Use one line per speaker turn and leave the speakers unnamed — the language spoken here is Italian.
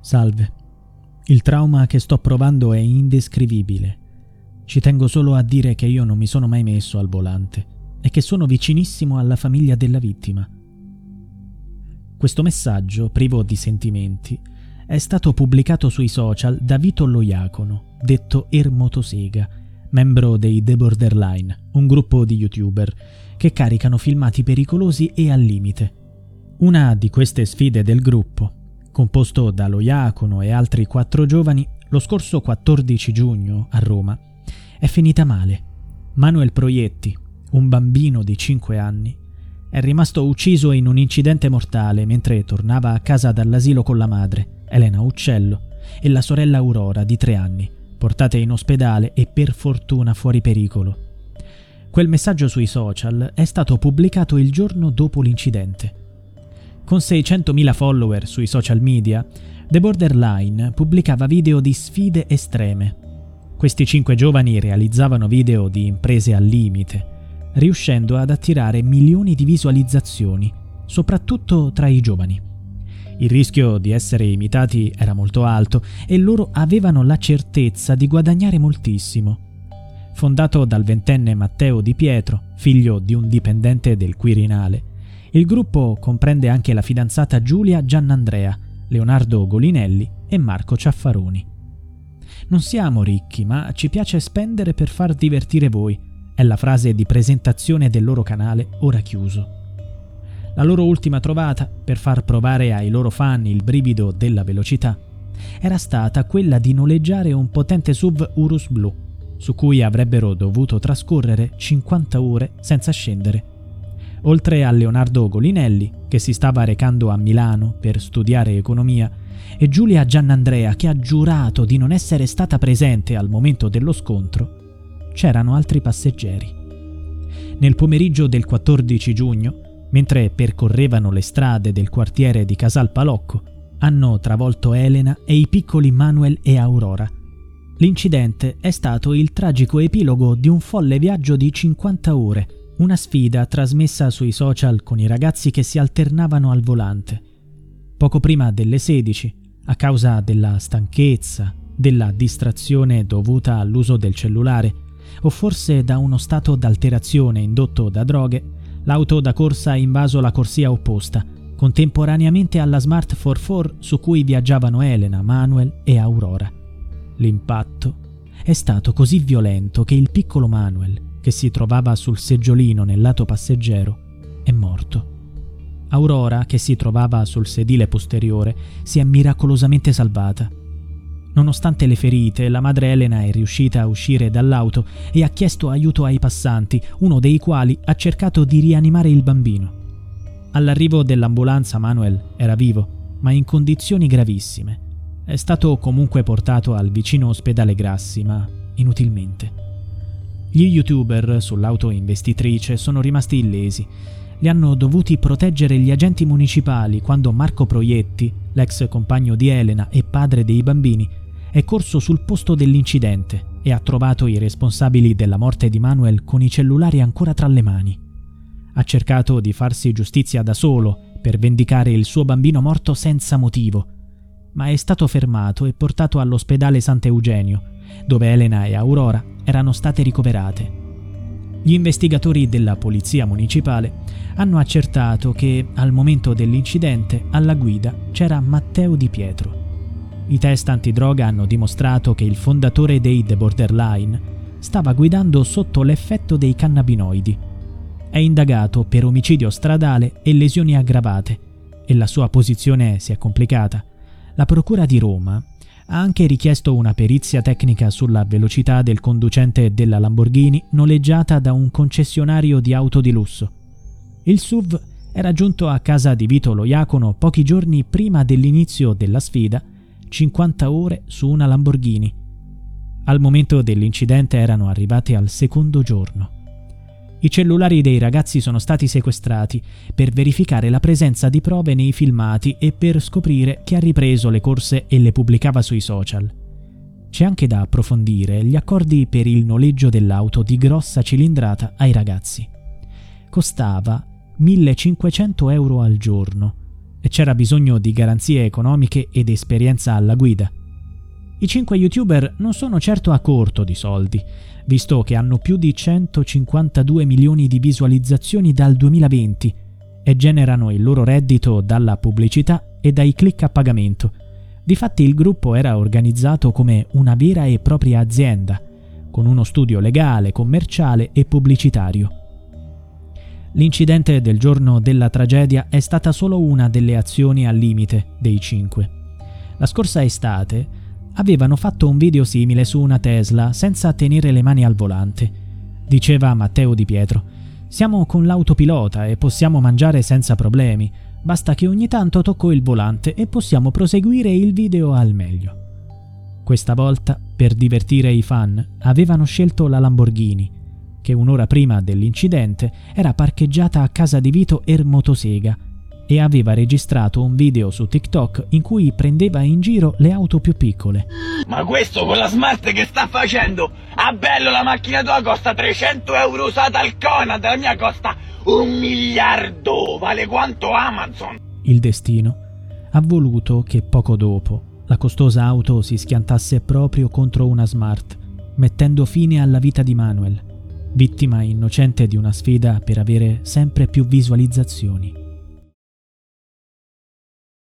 Salve. Il trauma che sto provando è indescrivibile. Ci tengo solo a dire che io non mi sono mai messo al volante e che sono vicinissimo alla famiglia della vittima. Questo messaggio, privo di sentimenti, è stato pubblicato sui social da Vito Loiacono, detto Ermotosega, membro dei The Borderline, un gruppo di youtuber che caricano filmati pericolosi e al limite. Una di queste sfide del gruppo composto da Loiacono e altri quattro giovani, lo scorso 14 giugno a Roma, è finita male. Manuel Proietti, un bambino di 5 anni, è rimasto ucciso in un incidente mortale mentre tornava a casa dall'asilo con la madre, Elena Uccello, e la sorella Aurora di 3 anni, portate in ospedale e per fortuna fuori pericolo. Quel messaggio sui social è stato pubblicato il giorno dopo l'incidente. Con 600.000 follower sui social media, The Borderline pubblicava video di sfide estreme. Questi cinque giovani realizzavano video di imprese al limite, riuscendo ad attirare milioni di visualizzazioni, soprattutto tra i giovani. Il rischio di essere imitati era molto alto e loro avevano la certezza di guadagnare moltissimo. Fondato dal ventenne Matteo Di Pietro, figlio di un dipendente del Quirinale, il gruppo comprende anche la fidanzata Giulia Giannandrea, Leonardo Golinelli e Marco Ciaffaroni. Non siamo ricchi, ma ci piace spendere per far divertire voi, è la frase di presentazione del loro canale ora chiuso. La loro ultima trovata, per far provare ai loro fan il brivido della velocità, era stata quella di noleggiare un potente SUV Urus blu, su cui avrebbero dovuto trascorrere 50 ore senza scendere oltre a Leonardo Golinelli, che si stava recando a Milano per studiare economia, e Giulia Giannandrea, che ha giurato di non essere stata presente al momento dello scontro, c'erano altri passeggeri. Nel pomeriggio del 14 giugno, mentre percorrevano le strade del quartiere di Casal Palocco, hanno travolto Elena e i piccoli Manuel e Aurora. L'incidente è stato il tragico epilogo di un folle viaggio di 50 ore una sfida trasmessa sui social con i ragazzi che si alternavano al volante. Poco prima delle 16, a causa della stanchezza, della distrazione dovuta all'uso del cellulare, o forse da uno stato d'alterazione indotto da droghe, l'auto da corsa ha invaso la corsia opposta, contemporaneamente alla Smart 44 su cui viaggiavano Elena, Manuel e Aurora. L'impatto è stato così violento che il piccolo Manuel, che si trovava sul seggiolino nel lato passeggero, è morto. Aurora, che si trovava sul sedile posteriore, si è miracolosamente salvata. Nonostante le ferite, la madre Elena è riuscita a uscire dall'auto e ha chiesto aiuto ai passanti, uno dei quali ha cercato di rianimare il bambino. All'arrivo dell'ambulanza Manuel era vivo, ma in condizioni gravissime. È stato comunque portato al vicino ospedale Grassi, ma inutilmente. Gli youtuber sull'auto investitrice sono rimasti illesi. Li hanno dovuti proteggere gli agenti municipali quando Marco Proietti, l'ex compagno di Elena e padre dei bambini, è corso sul posto dell'incidente e ha trovato i responsabili della morte di Manuel con i cellulari ancora tra le mani. Ha cercato di farsi giustizia da solo per vendicare il suo bambino morto senza motivo, ma è stato fermato e portato all'ospedale Sant'Eugenio, dove Elena e Aurora erano state ricoverate. Gli investigatori della polizia municipale hanno accertato che al momento dell'incidente alla guida c'era Matteo Di Pietro. I test antidroga hanno dimostrato che il fondatore dei The Borderline stava guidando sotto l'effetto dei cannabinoidi. È indagato per omicidio stradale e lesioni aggravate e la sua posizione si è complicata. La Procura di Roma ha anche richiesto una perizia tecnica sulla velocità del conducente della Lamborghini noleggiata da un concessionario di auto di lusso. Il SUV era giunto a casa di Vito Loiacono pochi giorni prima dell'inizio della sfida, 50 ore su una Lamborghini. Al momento dell'incidente erano arrivati al secondo giorno. I cellulari dei ragazzi sono stati sequestrati per verificare la presenza di prove nei filmati e per scoprire chi ha ripreso le corse e le pubblicava sui social. C'è anche da approfondire gli accordi per il noleggio dell'auto di grossa cilindrata ai ragazzi. Costava 1500 euro al giorno, e c'era bisogno di garanzie economiche ed esperienza alla guida. I cinque youtuber non sono certo a corto di soldi, visto che hanno più di 152 milioni di visualizzazioni dal 2020 e generano il loro reddito dalla pubblicità e dai click a pagamento. Difatti il gruppo era organizzato come una vera e propria azienda, con uno studio legale, commerciale e pubblicitario. L'incidente del giorno della tragedia è stata solo una delle azioni al limite dei cinque. La scorsa estate avevano fatto un video simile su una Tesla senza tenere le mani al volante. Diceva Matteo Di Pietro: Siamo con l'autopilota e possiamo mangiare senza problemi. Basta che ogni tanto tocco il volante e possiamo proseguire il video al meglio. Questa volta, per divertire i fan, avevano scelto la Lamborghini, che un'ora prima dell'incidente era parcheggiata a casa di Vito Ermotosega e aveva registrato un video su TikTok in cui prendeva in giro le auto più piccole.
Ma questo con la smart che sta facendo? Ah bello, la macchina tua costa 300 euro usata al Conad, la mia costa un miliardo, vale quanto Amazon.
Il destino ha voluto che poco dopo la costosa auto si schiantasse proprio contro una smart, mettendo fine alla vita di Manuel, vittima innocente di una sfida per avere sempre più visualizzazioni.